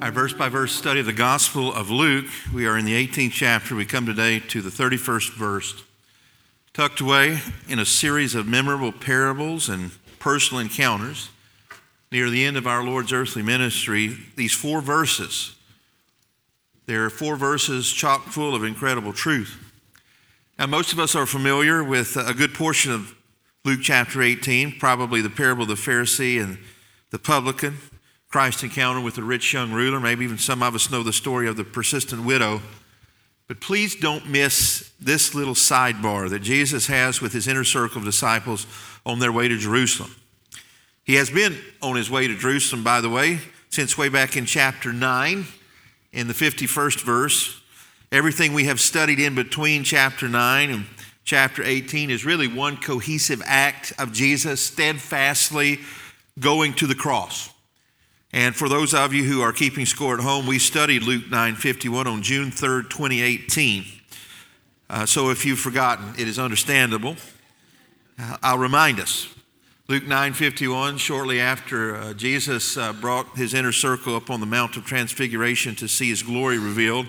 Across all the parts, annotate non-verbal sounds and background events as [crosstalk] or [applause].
our verse by verse study of the Gospel of Luke. We are in the 18th chapter. We come today to the 31st verse. Tucked away in a series of memorable parables and personal encounters near the end of our Lord's earthly ministry, these four verses. There are four verses chock full of incredible truth. Now, most of us are familiar with a good portion of Luke chapter 18, probably the parable of the Pharisee and the publican. Christ's encounter with the rich young ruler. Maybe even some of us know the story of the persistent widow. But please don't miss this little sidebar that Jesus has with his inner circle of disciples on their way to Jerusalem. He has been on his way to Jerusalem, by the way, since way back in chapter 9, in the 51st verse. Everything we have studied in between chapter 9 and chapter 18 is really one cohesive act of Jesus steadfastly going to the cross. And for those of you who are keeping score at home, we studied Luke 9:51 on June 3rd, 2018. Uh, so if you've forgotten, it is understandable. Uh, I'll remind us. Luke 9:51, shortly after uh, Jesus uh, brought his inner circle up on the Mount of Transfiguration to see his glory revealed,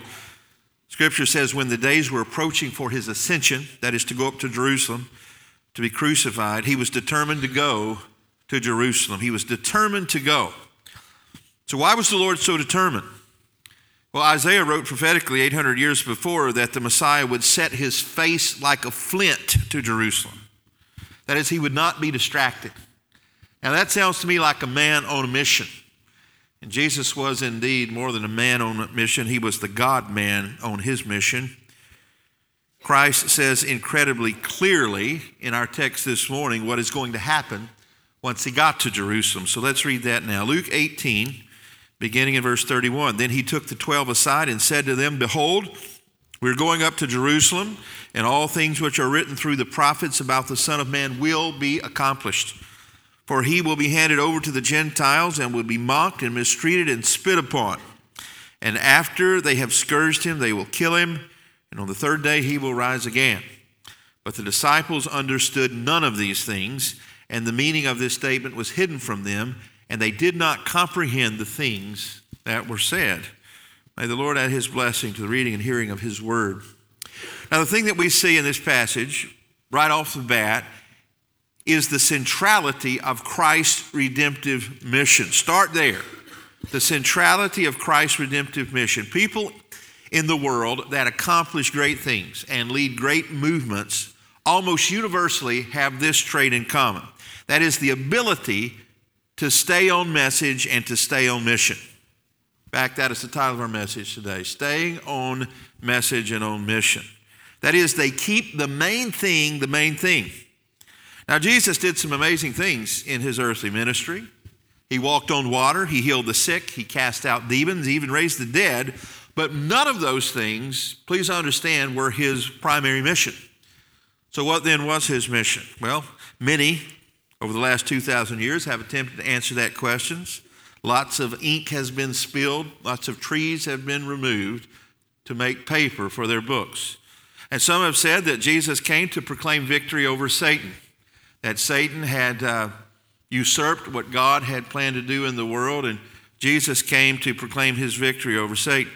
Scripture says when the days were approaching for his ascension, that is to go up to Jerusalem to be crucified, he was determined to go to Jerusalem. He was determined to go. So, why was the Lord so determined? Well, Isaiah wrote prophetically 800 years before that the Messiah would set his face like a flint to Jerusalem. That is, he would not be distracted. Now, that sounds to me like a man on a mission. And Jesus was indeed more than a man on a mission, he was the God man on his mission. Christ says incredibly clearly in our text this morning what is going to happen once he got to Jerusalem. So let's read that now. Luke 18 beginning in verse 31. Then he took the twelve aside and said to them, Behold, we're going up to Jerusalem, and all things which are written through the prophets about the Son of Man will be accomplished. For he will be handed over to the Gentiles and will be mocked and mistreated and spit upon. And after they have scourged him, they will kill him, and on the third day he will rise again. But the disciples understood none of these things, and the meaning of this statement was hidden from them and they did not comprehend the things that were said. May the Lord add his blessing to the reading and hearing of his word. Now, the thing that we see in this passage, right off the bat, is the centrality of Christ's redemptive mission. Start there. The centrality of Christ's redemptive mission. People in the world that accomplish great things and lead great movements almost universally have this trait in common. That is the ability to stay on message and to stay on mission. In fact, that is the title of our message today Staying on Message and on Mission. That is, they keep the main thing the main thing. Now, Jesus did some amazing things in his earthly ministry. He walked on water, he healed the sick, he cast out demons, he even raised the dead. But none of those things, please understand, were his primary mission. So, what then was his mission? Well, many over the last 2,000 years have attempted to answer that questions. Lots of ink has been spilled, lots of trees have been removed to make paper for their books. And some have said that Jesus came to proclaim victory over Satan, that Satan had uh, usurped what God had planned to do in the world, and Jesus came to proclaim his victory over Satan.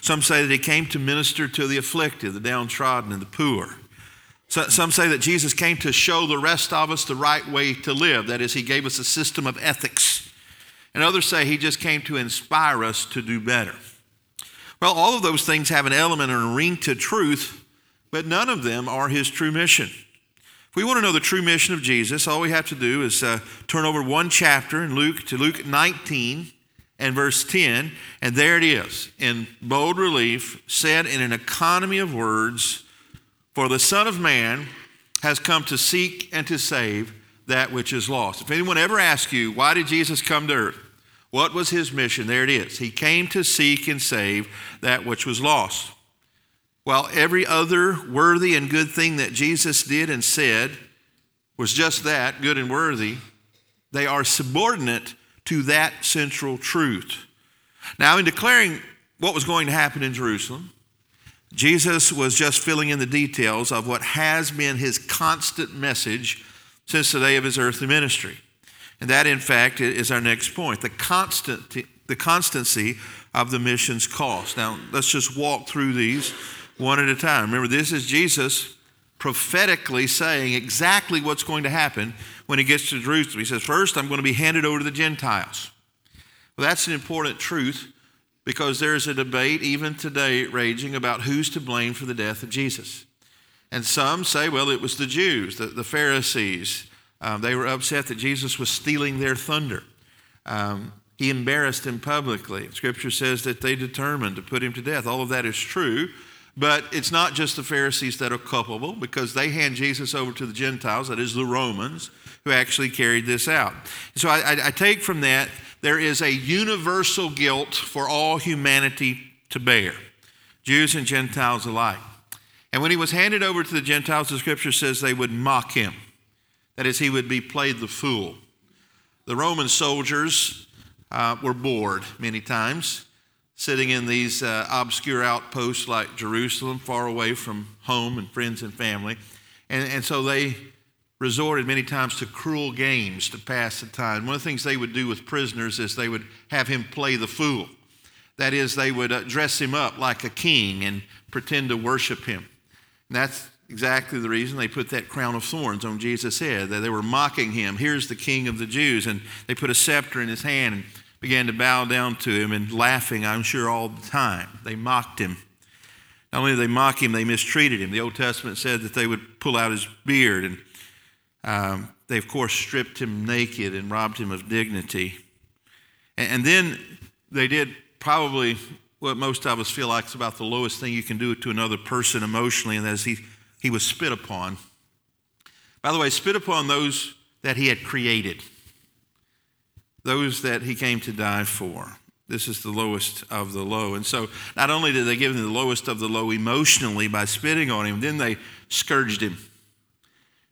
Some say that he came to minister to the afflicted, the downtrodden, and the poor. So, some say that Jesus came to show the rest of us the right way to live. That is, he gave us a system of ethics. And others say he just came to inspire us to do better. Well, all of those things have an element and a ring to truth, but none of them are his true mission. If we want to know the true mission of Jesus, all we have to do is uh, turn over one chapter in Luke to Luke 19 and verse 10, and there it is in bold relief, said in an economy of words for the Son of Man has come to seek and to save that which is lost. If anyone ever asks you, why did Jesus come to earth? What was his mission? There it is. He came to seek and save that which was lost. While every other worthy and good thing that Jesus did and said was just that, good and worthy, they are subordinate to that central truth. Now, in declaring what was going to happen in Jerusalem, Jesus was just filling in the details of what has been his constant message since the day of his earthly ministry. And that, in fact, is our next point the, constant, the constancy of the mission's cost. Now, let's just walk through these one at a time. Remember, this is Jesus prophetically saying exactly what's going to happen when he gets to Jerusalem. He says, First, I'm going to be handed over to the Gentiles. Well, that's an important truth because there's a debate even today raging about who's to blame for the death of Jesus. And some say, well, it was the Jews, the, the Pharisees. Um, they were upset that Jesus was stealing their thunder. Um, he embarrassed him publicly. Scripture says that they determined to put him to death. All of that is true, but it's not just the Pharisees that are culpable because they hand Jesus over to the Gentiles, that is the Romans, who actually carried this out. So I, I, take from that there is a universal guilt for all humanity to bear, Jews and Gentiles alike. And when he was handed over to the Gentiles, the scripture says they would mock him. That is, he would be played the fool. The Roman soldiers uh, were bored many times, sitting in these uh, obscure outposts like Jerusalem, far away from home and friends and family. And, and so they resorted many times to cruel games to pass the time. One of the things they would do with prisoners is they would have him play the fool. That is, they would uh, dress him up like a king and pretend to worship him. And that's exactly the reason they put that crown of thorns on Jesus' head, that they were mocking him. Here's the king of the Jews. And they put a scepter in his hand and began to bow down to him and laughing, I'm sure, all the time. They mocked him. Not only did they mock him, they mistreated him. The Old Testament said that they would pull out his beard and um, they, of course, stripped him naked and robbed him of dignity. And, and then they did probably what most of us feel like is about the lowest thing you can do to another person emotionally, and that is he, he was spit upon. By the way, spit upon those that he had created, those that he came to die for. This is the lowest of the low. And so, not only did they give him the lowest of the low emotionally by spitting on him, then they scourged him.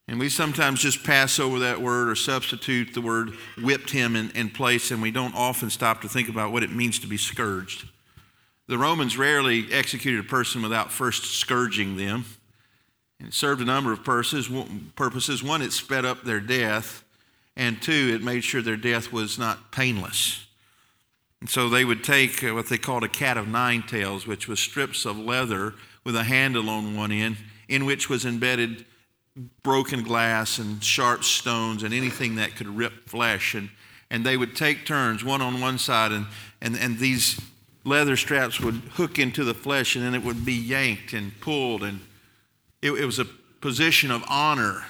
And we sometimes just pass over that word or substitute the word whipped him in, in, place, and we don't often stop to think about what it means to be scourged. The Romans rarely executed a person without first scourging them. And it served a number of purposes. One, it sped up their death, and two, it made sure their death was not painless. And so they would take uh, what they called a cat of nine tails, which was strips of leather with a handle on one end, in which was embedded broken glass and sharp stones and anything that could rip flesh. And, and they would take turns, one on one side, and, and, and these leather straps would hook into the flesh, and then it would be yanked and pulled. And it, it was a position of honor,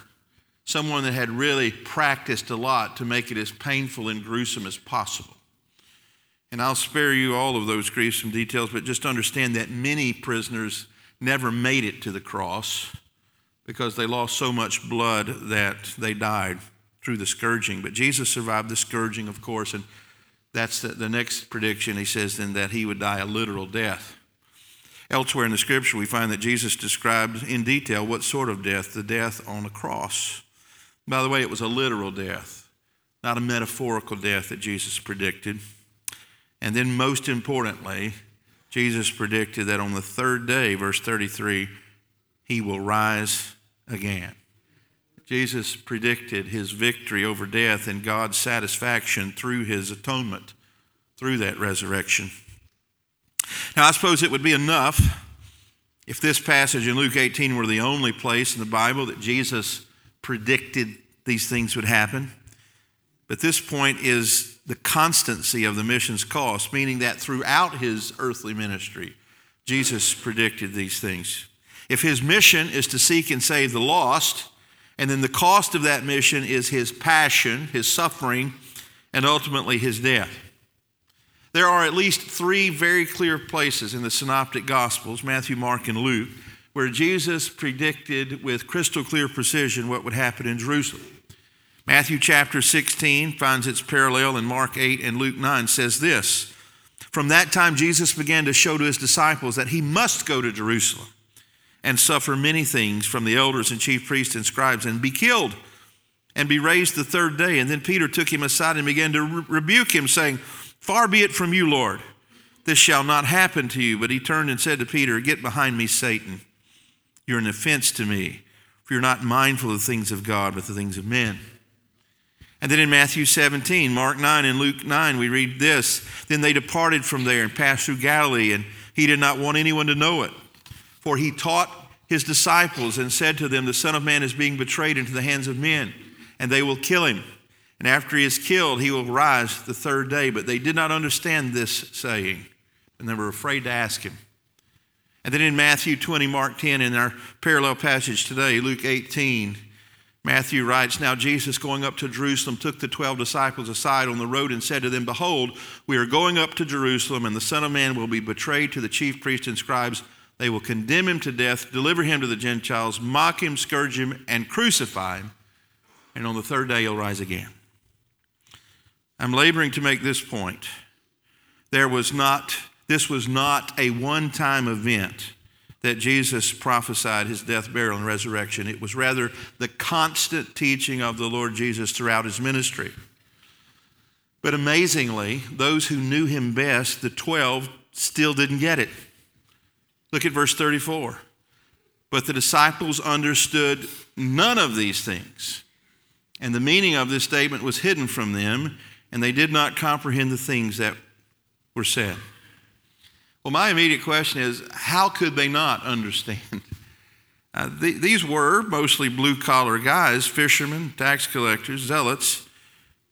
someone that had really practiced a lot to make it as painful and gruesome as possible. And I'll spare you all of those gruesome details, but just understand that many prisoners never made it to the cross because they lost so much blood that they died through the scourging. But Jesus survived the scourging, of course, and that's the, the next prediction. He says then that he would die a literal death. Elsewhere in the scripture, we find that Jesus describes in detail what sort of death the death on a cross. By the way, it was a literal death, not a metaphorical death that Jesus predicted. And then, most importantly, Jesus predicted that on the third day, verse 33, he will rise again. Jesus predicted his victory over death and God's satisfaction through his atonement, through that resurrection. Now, I suppose it would be enough if this passage in Luke 18 were the only place in the Bible that Jesus predicted these things would happen. But this point is the constancy of the mission's cost, meaning that throughout his earthly ministry, Jesus predicted these things. If his mission is to seek and save the lost, and then the cost of that mission is his passion, his suffering, and ultimately his death. There are at least three very clear places in the Synoptic Gospels, Matthew, Mark, and Luke, where Jesus predicted with crystal clear precision what would happen in Jerusalem. Matthew chapter 16 finds its parallel in Mark 8 and Luke 9 says this From that time, Jesus began to show to his disciples that he must go to Jerusalem and suffer many things from the elders and chief priests and scribes and be killed and be raised the third day. And then Peter took him aside and began to re- rebuke him, saying, Far be it from you, Lord. This shall not happen to you. But he turned and said to Peter, Get behind me, Satan. You're an offense to me, for you're not mindful of the things of God, but the things of men. And then in Matthew 17, Mark 9, and Luke 9, we read this Then they departed from there and passed through Galilee, and he did not want anyone to know it. For he taught his disciples and said to them, The Son of Man is being betrayed into the hands of men, and they will kill him. And after he is killed, he will rise the third day. But they did not understand this saying, and they were afraid to ask him. And then in Matthew 20, Mark 10, in our parallel passage today, Luke 18, Matthew writes, Now Jesus, going up to Jerusalem, took the twelve disciples aside on the road and said to them, Behold, we are going up to Jerusalem, and the Son of Man will be betrayed to the chief priests and scribes they will condemn him to death, deliver him to the Gentiles, mock him, scourge him, and crucify him. And on the third day, he'll rise again. I'm laboring to make this point. There was not, this was not a one time event that Jesus prophesied his death, burial, and resurrection. It was rather the constant teaching of the Lord Jesus throughout his ministry. But amazingly, those who knew him best, the 12, still didn't get it. Look at verse 34. But the disciples understood none of these things. And the meaning of this statement was hidden from them, and they did not comprehend the things that were said. Well, my immediate question is how could they not understand? [laughs] Uh, th- these were mostly blue collar guys, fishermen, tax collectors, zealots,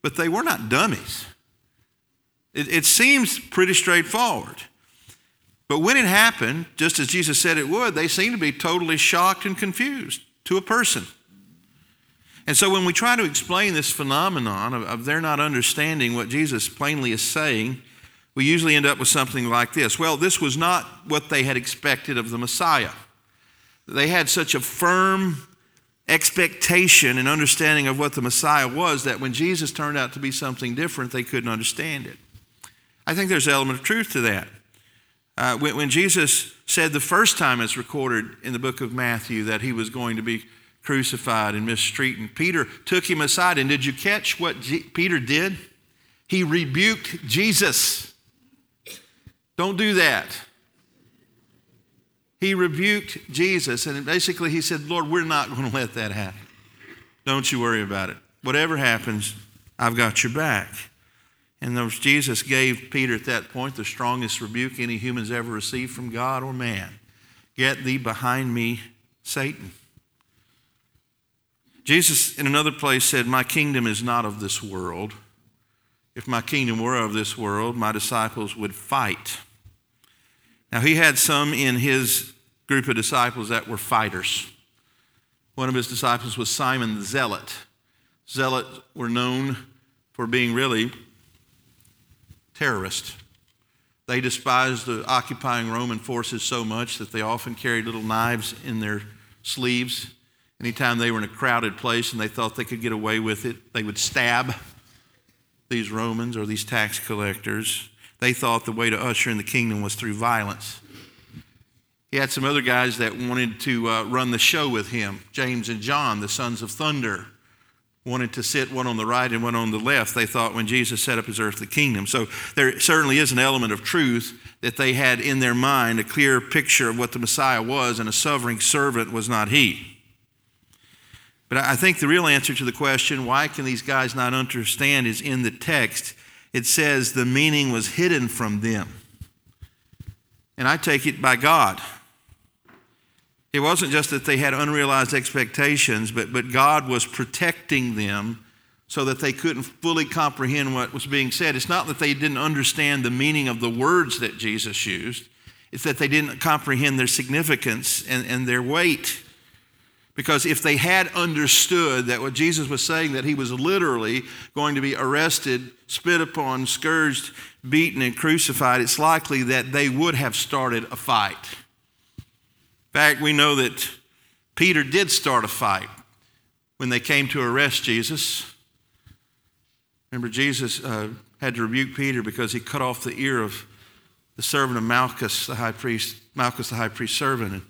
but they were not dummies. It, it seems pretty straightforward. But when it happened, just as Jesus said it would, they seemed to be totally shocked and confused to a person. And so when we try to explain this phenomenon of, of their not understanding what Jesus plainly is saying, we usually end up with something like this. Well, this was not what they had expected of the Messiah. They had such a firm expectation and understanding of what the Messiah was that when Jesus turned out to be something different, they couldn't understand it. I think there's an element of truth to that. Uh, when, when, Jesus said the first time it's recorded in the book of Matthew that he was going to be crucified and mistreated, Peter took him aside. And did you catch what G- Peter did? He rebuked Jesus. Don't do that. He rebuked Jesus. And basically, he said, Lord, we're not going to let that happen. Don't you worry about it. Whatever happens, I've got your back. And those, Jesus gave Peter at that point the strongest rebuke any humans ever received from God or man Get thee behind me, Satan. Jesus, in another place, said, My kingdom is not of this world. If my kingdom were of this world, my disciples would fight. Now, he had some in his group of disciples that were fighters. One of his disciples was Simon the Zealot. Zealots were known for being really terrorists. They despised the occupying Roman forces so much that they often carried little knives in their sleeves. Anytime they were in a crowded place and they thought they could get away with it, they would stab these Romans or these tax collectors. They thought the way to usher in the kingdom was through violence. He had some other guys that wanted to uh, run the show with him James and John, the sons of thunder wanted to sit one on the right and one on the left, they thought when Jesus set up his earthly kingdom. So there certainly is an element of truth that they had in their mind a clear picture of what the Messiah was, and a suffering servant was not he. But I think the real answer to the question, why can these guys not understand, is in the text. It says the meaning was hidden from them. And I take it by God. It wasn't just that they had unrealized expectations, but, but God was protecting them so that they couldn't fully comprehend what was being said. It's not that they didn't understand the meaning of the words that Jesus used, it's that they didn't comprehend their significance and, and their weight. Because if they had understood that what Jesus was saying, that he was literally going to be arrested, spit upon, scourged, beaten, and crucified, it's likely that they would have started a fight. In fact, we know that Peter did start a fight when they came to arrest Jesus. Remember, Jesus uh, had to rebuke Peter because he cut off the ear of the servant of Malchus, the high priest, Malchus, the high priest servant. And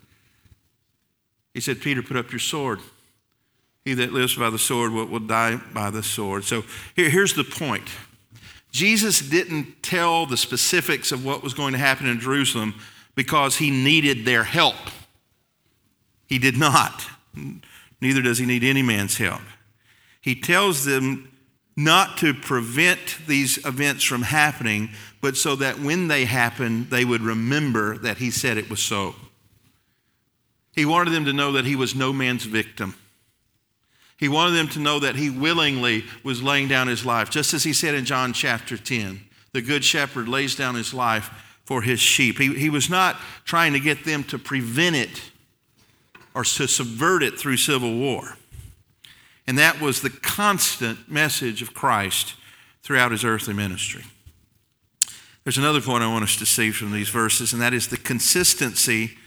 he said, Peter, put up your sword. He that lives by the sword will, will die by the sword. So here, here's the point Jesus didn't tell the specifics of what was going to happen in Jerusalem because he needed their help. He did not. Neither does he need any man's help. He tells them not to prevent these events from happening, but so that when they happen, they would remember that he said it was so. He wanted them to know that he was no man's victim. He wanted them to know that he willingly was laying down his life, just as he said in John chapter 10 the good shepherd lays down his life for his sheep. He, he was not trying to get them to prevent it or to subvert it through civil war. And that was the constant message of Christ throughout his earthly ministry. There's another point I want us to see from these verses, and that is the consistency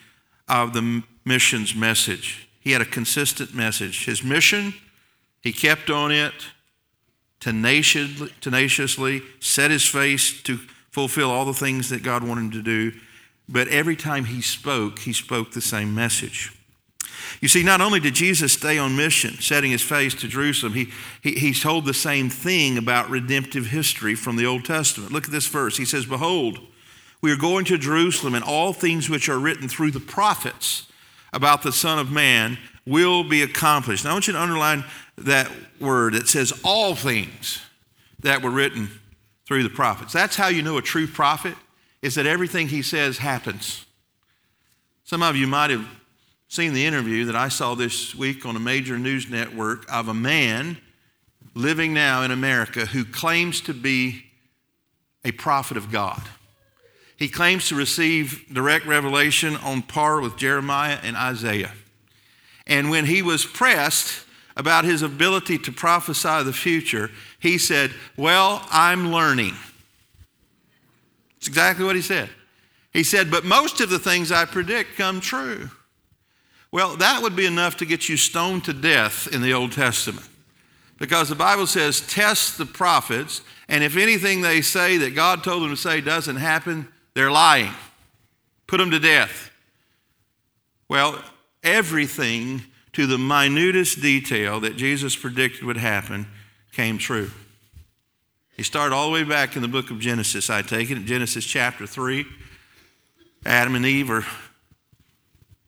of the missions message. He had a consistent message. His mission, he kept on it tenaciously, tenaciously set his face to fulfill all the things that God wanted him to do. But every time he spoke, he spoke the same message. You see, not only did Jesus stay on mission, setting his face to Jerusalem, he, he, he told the same thing about redemptive history from the Old Testament. Look at this verse. He says, Behold, we are going to Jerusalem, and all things which are written through the prophets about the Son of Man will be accomplished. Now, I want you to underline that word. It says, all things that were written through the prophets. That's how you know a true prophet, is that everything he says happens. Some of you might have seen the interview that I saw this week on a major news network of a man living now in America who claims to be a prophet of God. He claims to receive direct revelation on par with Jeremiah and Isaiah. And when he was pressed about his ability to prophesy the future, he said, Well, I'm learning. That's exactly what he said. He said, But most of the things I predict come true. Well, that would be enough to get you stoned to death in the Old Testament. Because the Bible says, test the prophets, and if anything they say that God told them to say doesn't happen, they're lying. Put them to death. Well, everything to the minutest detail that Jesus predicted would happen came true. He started all the way back in the book of Genesis, I take it, in Genesis chapter 3. Adam and Eve are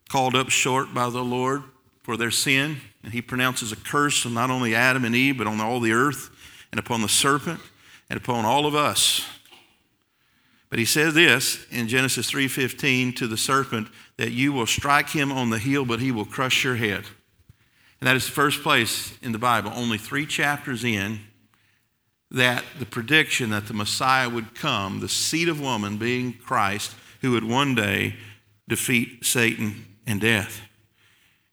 called up short by the Lord for their sin, and he pronounces a curse on not only Adam and Eve, but on all the earth, and upon the serpent, and upon all of us. But he says this in Genesis 3:15 to the serpent that you will strike him on the heel, but he will crush your head. And that is the first place in the Bible, only three chapters in, that the prediction that the Messiah would come, the seed of woman being Christ, who would one day defeat Satan and death.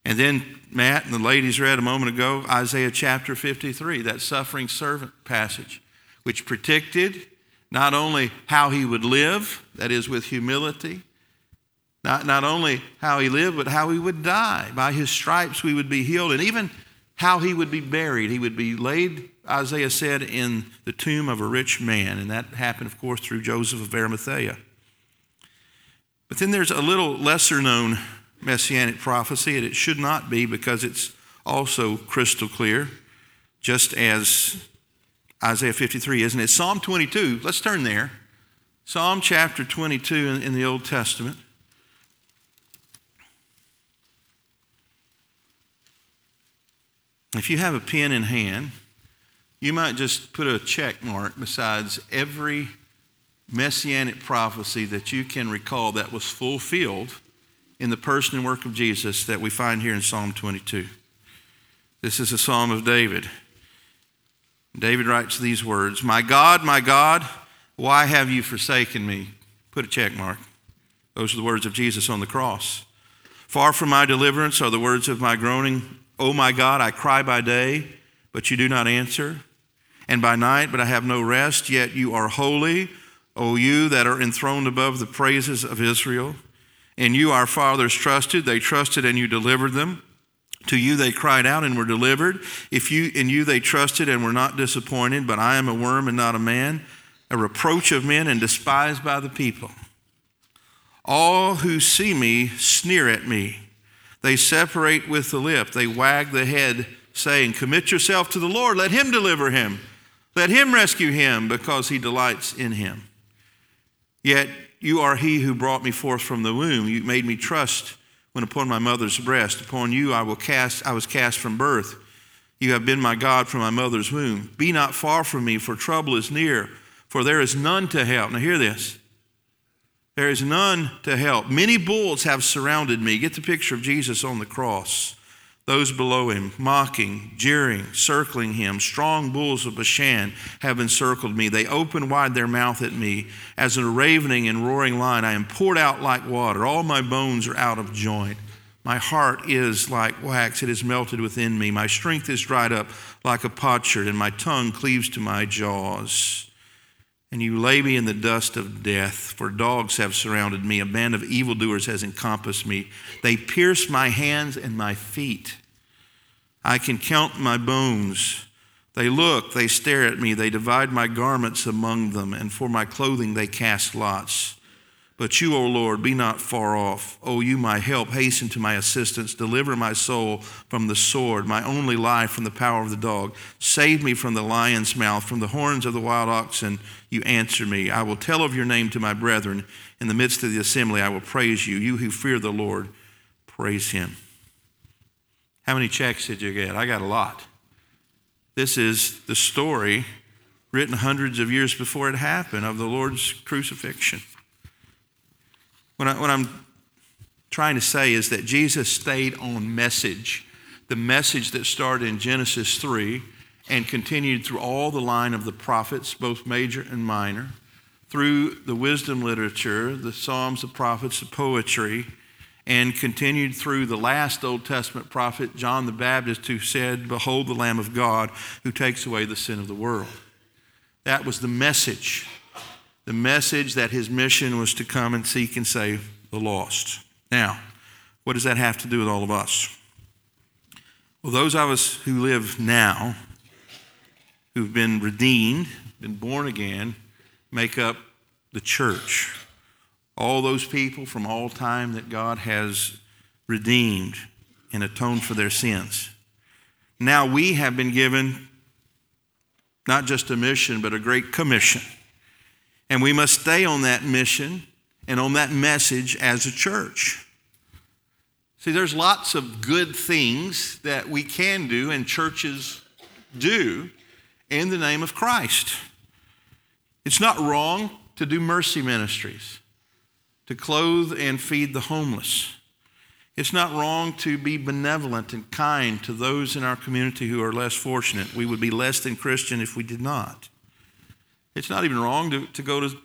And then Matt and the ladies read a moment ago Isaiah chapter 53, that suffering servant passage, which predicted not only how he would live, that is, with humility, not, not only how he lived, but how he would die. By his stripes we would be healed, and even how he would be buried. He would be laid, Isaiah said, in the tomb of a rich man, and that happened, of course, through Joseph of Arimathea. But then there's a little lesser known messianic prophecy, and it should not be because it's also crystal clear, just as Isaiah 53 isn't it? Psalm 22, let's turn there. Psalm chapter 22 in, in the Old Testament. If you have a pen in hand, you might just put a check mark besides every messianic prophecy that you can recall that was fulfilled in the person and work of Jesus that we find here in Psalm 22. This is a psalm of David. David writes these words My God, my God, why have you forsaken me? Put a check mark. Those are the words of Jesus on the cross. Far from my deliverance are the words of my groaning. Oh my God, I cry by day, but you do not answer, and by night, but I have no rest. Yet you are holy, O you that are enthroned above the praises of Israel. And you, our fathers, trusted. They trusted, and you delivered them. To you they cried out and were delivered. If you in you they trusted and were not disappointed, but I am a worm and not a man, a reproach of men and despised by the people. All who see me sneer at me. They separate with the lip, they wag the head, saying, Commit yourself to the Lord, let him deliver him. Let him rescue him, because he delights in him. Yet you are he who brought me forth from the womb. You made me trust when upon my mother's breast. Upon you I will cast I was cast from birth. You have been my God from my mother's womb. Be not far from me, for trouble is near, for there is none to help. Now hear this. There is none to help. Many bulls have surrounded me. Get the picture of Jesus on the cross those below him, mocking, jeering, circling him. Strong bulls of Bashan have encircled me. They open wide their mouth at me. As in a ravening and roaring lion, I am poured out like water. All my bones are out of joint. My heart is like wax, it is melted within me. My strength is dried up like a potsherd, and my tongue cleaves to my jaws. And you lay me in the dust of death, for dogs have surrounded me. A band of evildoers has encompassed me. They pierce my hands and my feet. I can count my bones. They look, they stare at me, they divide my garments among them, and for my clothing they cast lots. But you, O Lord, be not far off. O you, my help, hasten to my assistance. Deliver my soul from the sword, my only life from the power of the dog. Save me from the lion's mouth, from the horns of the wild oxen. You answer me. I will tell of your name to my brethren. In the midst of the assembly, I will praise you. You who fear the Lord, praise him. How many checks did you get? I got a lot. This is the story written hundreds of years before it happened of the Lord's crucifixion. What, I, what I'm trying to say is that Jesus stayed on message, the message that started in Genesis 3 and continued through all the line of the prophets, both major and minor, through the wisdom literature, the Psalms, the prophets, the poetry, and continued through the last Old Testament prophet, John the Baptist, who said, Behold the Lamb of God who takes away the sin of the world. That was the message the message that his mission was to come and seek and save the lost. Now, what does that have to do with all of us? Well, those of us who live now, who've been redeemed, been born again, make up the church. All those people from all time that God has redeemed and atoned for their sins. Now we have been given not just a mission, but a great commission and we must stay on that mission and on that message as a church. See, there's lots of good things that we can do and churches do in the name of Christ. It's not wrong to do mercy ministries, to clothe and feed the homeless. It's not wrong to be benevolent and kind to those in our community who are less fortunate. We would be less than Christian if we did not. It's not even wrong to, to go to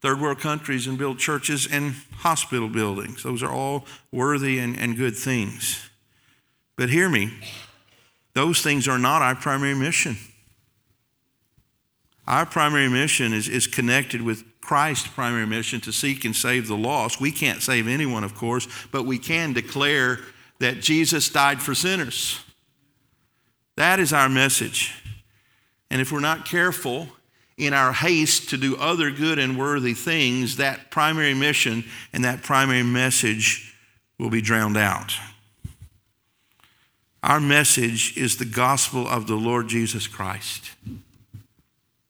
third world countries and build churches and hospital buildings. Those are all worthy and, and good things. But hear me, those things are not our primary mission. Our primary mission is, is connected with Christ's primary mission to seek and save the lost. We can't save anyone, of course, but we can declare that Jesus died for sinners. That is our message. And if we're not careful, in our haste to do other good and worthy things, that primary mission and that primary message will be drowned out. Our message is the gospel of the Lord Jesus Christ.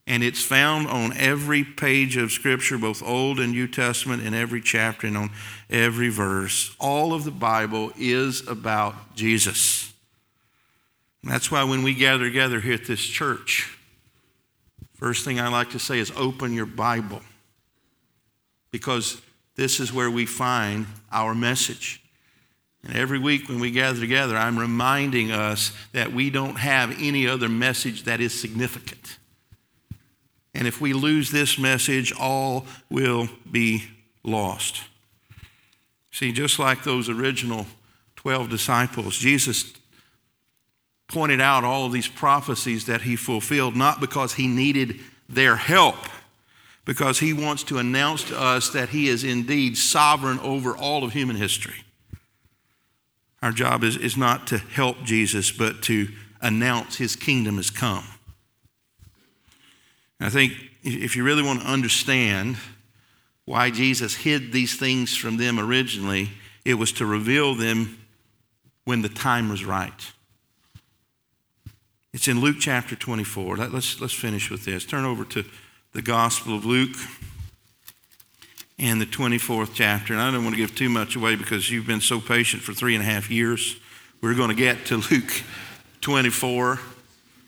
And it's found on every page of Scripture, both Old and New Testament, in every chapter and on every verse. All of the Bible is about Jesus. And that's why when we gather together here at this church, First thing I like to say is open your Bible because this is where we find our message. And every week when we gather together, I'm reminding us that we don't have any other message that is significant. And if we lose this message, all will be lost. See, just like those original 12 disciples, Jesus pointed out all of these prophecies that he fulfilled, not because he needed their help, because he wants to announce to us that he is indeed sovereign over all of human history. Our job is, is not to help Jesus, but to announce his kingdom has come. I think if you really want to understand why Jesus hid these things from them originally, it was to reveal them when the time was right. It's in Luke chapter 24. Let's, let's finish with this. Turn over to the Gospel of Luke and the 24th chapter. And I don't want to give too much away because you've been so patient for three and a half years. We're going to get to Luke 24,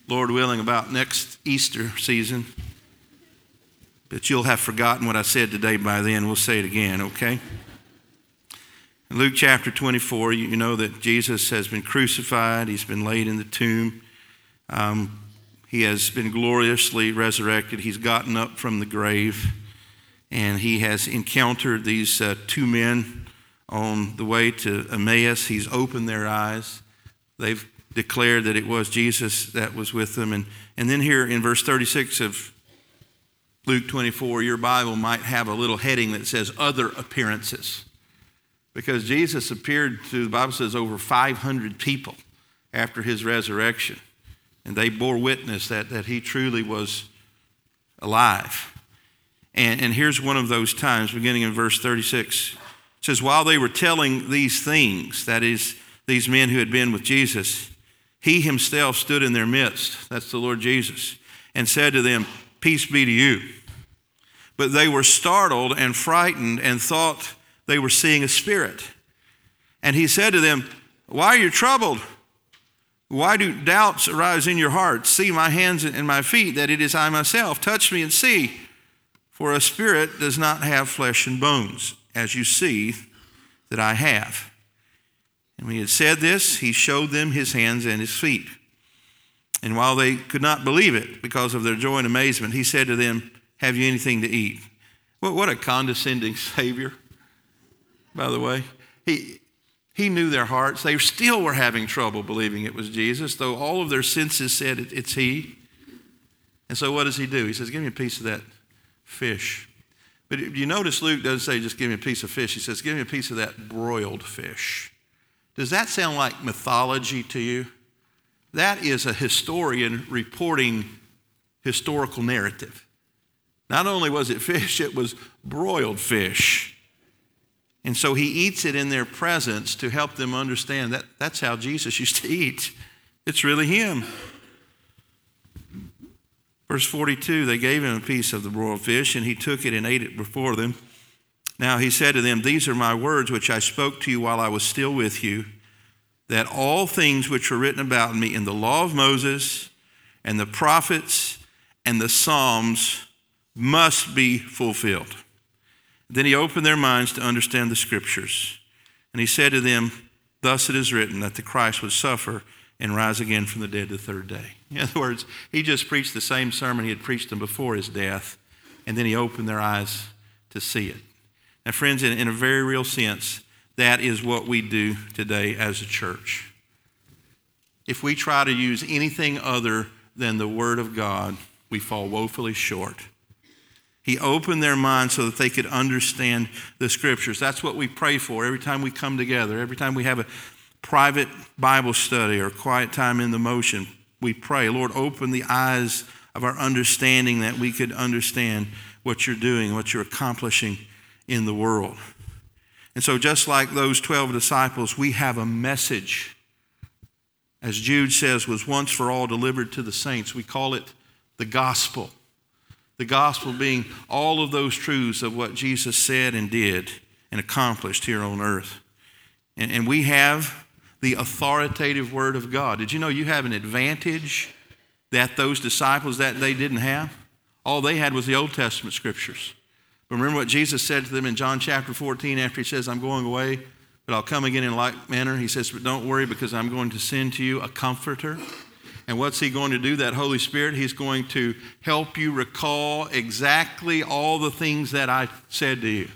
Lord willing, about next Easter season. But you'll have forgotten what I said today by then. We'll say it again, okay? In Luke chapter 24, you know that Jesus has been crucified, he's been laid in the tomb, um, he has been gloriously resurrected, he's gotten up from the grave, and he has encountered these uh, two men on the way to Emmaus. He's opened their eyes. They've declared that it was Jesus that was with them. And, and then here in verse 36 of Luke 24, your Bible might have a little heading that says other appearances. Because Jesus appeared to, the Bible says, over 500 people after his resurrection. And they bore witness that, that he truly was alive. And, and here's one of those times, beginning in verse 36. It says, While they were telling these things, that is, these men who had been with Jesus, he himself stood in their midst, that's the Lord Jesus, and said to them, Peace be to you. But they were startled and frightened and thought they were seeing a spirit. And he said to them, Why are you troubled? Why do doubts arise in your hearts? See my hands and my feet, that it is I myself. Touch me and see. For a spirit does not have flesh and bones, as you see that I have. And when he had said this, he showed them his hands and his feet. And while they could not believe it because of their joy and amazement, he said to them, Have you anything to eat? What a condescending [laughs] Savior by the way. He, he knew their hearts. They still were having trouble believing it was Jesus, though all of their senses said it, it's He. And so what does He do? He says, Give me a piece of that fish. But you notice Luke doesn't say, Just give me a piece of fish. He says, Give me a piece of that broiled fish. Does that sound like mythology to you? That is a historian reporting historical narrative. Not only was it [laughs] fish, it was broiled fish. And so he eats it in their presence to help them understand that that's how Jesus [laughs] used to eat. It's really him. Verse 42 they gave him a piece of the broiled fish, and he took it and ate it before them. Now he said to them, These are my words which I spoke to you while I was still with you, that all things which were written about me in the law of Moses and the prophets and the Psalms must be fulfilled. Then he opened their minds to understand the scriptures. And he said to them, Thus it is written that the Christ would suffer and rise again from the dead the third day. [laughs] In other words, he just preached the same sermon he had preached them before his death, and then he opened their eyes to see it. Now, friends, in, in a very real sense, that is what we do today as a church. If we try to use anything other than the Word of God, we fall woefully short. He opened their minds so that they could understand the scriptures. That's what we pray for every time we come together, every time we have a private Bible study or quiet time in the motion. We pray, Lord, open the eyes of our understanding that we could understand what you're doing, what you're accomplishing in the world. And so, just like those 12 disciples, we have a message, as Jude says, was once for all delivered to the saints. We call it the gospel. The gospel being all of those truths of what Jesus said and did and accomplished here on earth. And, and we have the authoritative word of God. Did you know you have an advantage that those disciples that they didn't have? All they had was the Old Testament scriptures. But remember what Jesus said to them in John chapter 14 after he says, I'm going away, but I'll come again in like manner. He says, But don't worry because I'm going to send to you a comforter and what's He going to do? That Holy Spirit, He's going to help you recall exactly all the things that I said to you.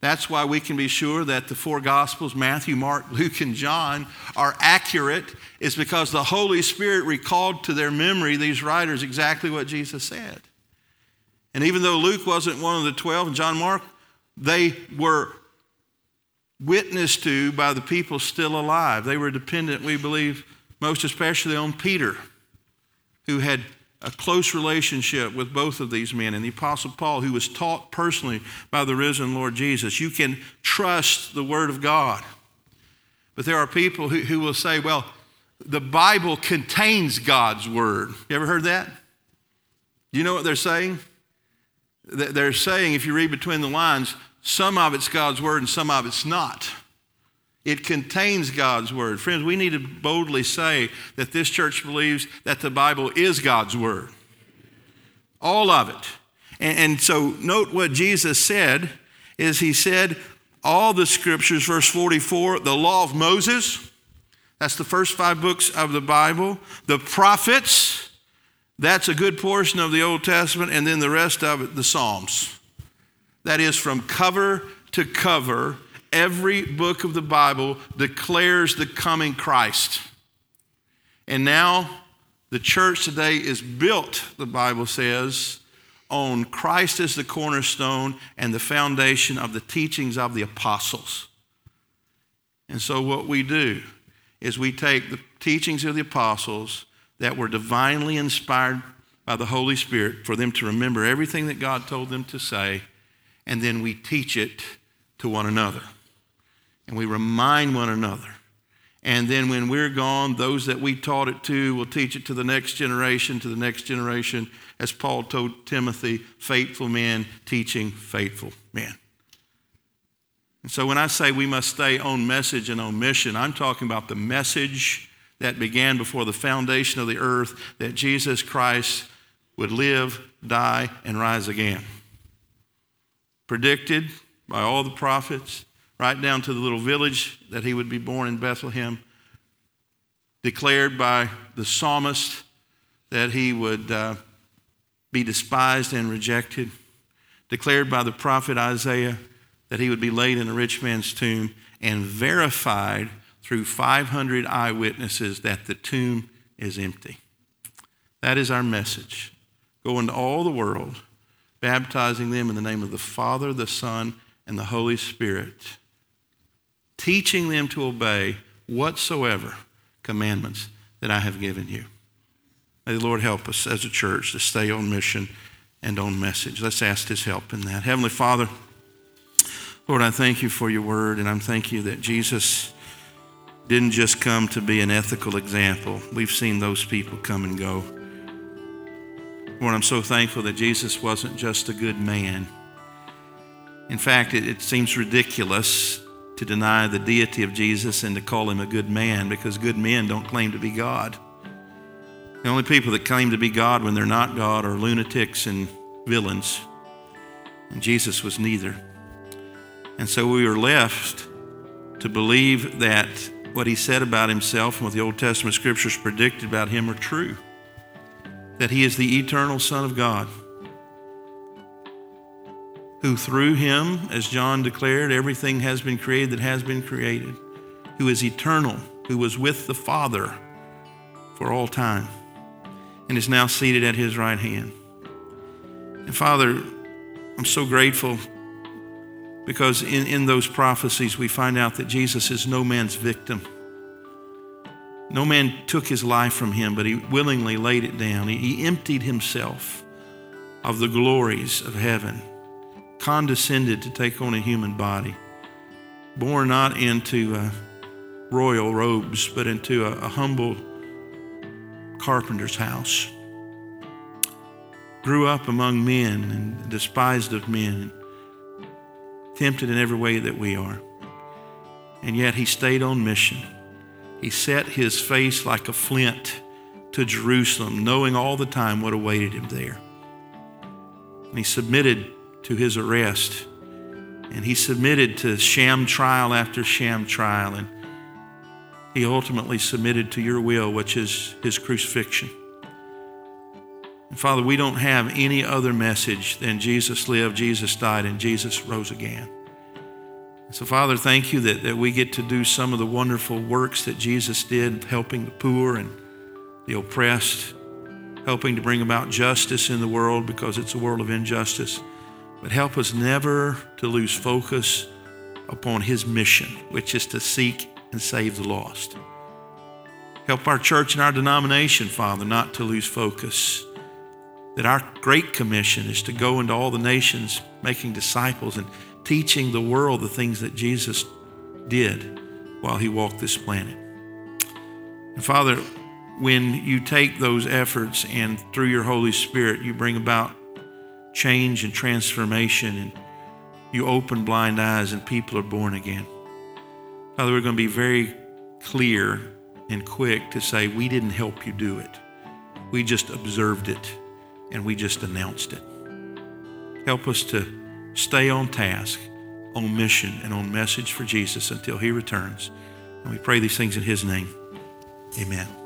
That's why we can be sure that the four Gospels, Matthew, Mark, [laughs] Luke, and John, are accurate, is because the Holy Spirit recalled to their memory, these writers, exactly what Jesus said. And even though Luke wasn't one of the 12 and John Mark, they were witnessed to by the people still alive. They were dependent, we believe, most especially on Peter, who had a close relationship with both of these men, and the Apostle Paul, who was taught personally by the risen Lord Jesus. You can trust the Word of God. But there are people who, who will say, well, the Bible contains God's Word. You ever heard that? Do you know what they're saying? They're saying, if you read between the lines, some of it's God's Word and some of it's not. It contains God's Word. Friends, we need to boldly say that this church believes that the Bible is God's Word. All of it. And, and so note what Jesus said is he said, all the scriptures, verse 44, the law of Moses, that's the first five books of the Bible, the prophets, that's a good portion of the Old Testament, and then the rest of it, the Psalms. That is from cover to cover, every book of the Bible declares the coming Christ. And now the church today is built, the Bible says, on Christ as the cornerstone and the foundation of the teachings of the apostles. And so, what we do is we take the teachings of the apostles that were divinely inspired by the Holy Spirit for them to remember everything that God told them to say, and then we teach it to one another. And we remind one another. And then when we're gone, those that we taught it to will teach it to the next generation, to the next generation, as Paul told Timothy, faithful men teaching faithful men. And so when I say we must stay on message and on mission, I'm talking about the message that began before the foundation of the earth that Jesus Christ would live, die, and rise again. Predicted by all the prophets, right down to the little village that he would be born in Bethlehem. Declared by the psalmist that he would uh, be despised and rejected. Declared by the prophet Isaiah that he would be laid in a rich man's tomb. And verified through 500 eyewitnesses that the tomb is empty. That is our message. Go into all the world, baptizing them in the name of the Father, the Son, and the Holy Spirit, teaching them to obey whatsoever commandments that I have given you. May the Lord help us as a church to stay on mission and on message. Let's ask His help in that. Heavenly Father, Lord, I thank you for your word, and I'm thank you that Jesus didn't just come to be an ethical example. We've seen those people come and go. Lord, I'm so thankful that Jesus wasn't just a good man. In fact, it, it, seems ridiculous to deny the deity of Jesus and to call him a good man because good men don't claim to be God. The only people that claim to be God when they're not God are lunatics and villains. And Jesus was neither. And so we are left to believe that what he said about himself and what the Old Testament scriptures predicted about him are true. That he is the eternal Son of God, who through him, as John declared, everything has been created that has been created, who is eternal, who was with the Father for all time, and is now seated at his right hand. And Father, I'm so grateful because in, in those prophecies, we find out that Jesus is no man's victim. No man took his life from him, but he willingly laid it down. He, he emptied himself of the glories of heaven, condescended to take on a human body, born not into uh, royal robes, but into a, a humble carpenter's house. Grew up among men and despised of men tempted in every way that we are. And yet he stayed on mission. He set his face like a flint to Jerusalem, knowing all the time what awaited him there. And he submitted to his arrest. And he submitted to sham trial after sham trial. And he ultimately submitted to your will, which is his crucifixion. And Father, we don't have any other message than Jesus lived, Jesus died, and Jesus rose again. So, Father, thank you that, that we get to do some of the wonderful works that Jesus did, helping the poor and the oppressed, helping to bring about justice in the world because it's a world of injustice. But help us never to lose focus upon his mission, which is to seek and save the lost. Help our church and our denomination, Father, not to lose focus. That our great commission is to go into all the nations, making disciples and teaching the world the things that Jesus did while he walked this planet. And Father, when you take those efforts and through your Holy Spirit, you bring about change and transformation and you open blind eyes and people are born again. Father, we're going to be very clear and quick to say, we didn't help you do it. We just observed it and we just announced it. Help us to stay on task, on mission, and on message for Jesus until he returns. And we pray these things in his name. Amen.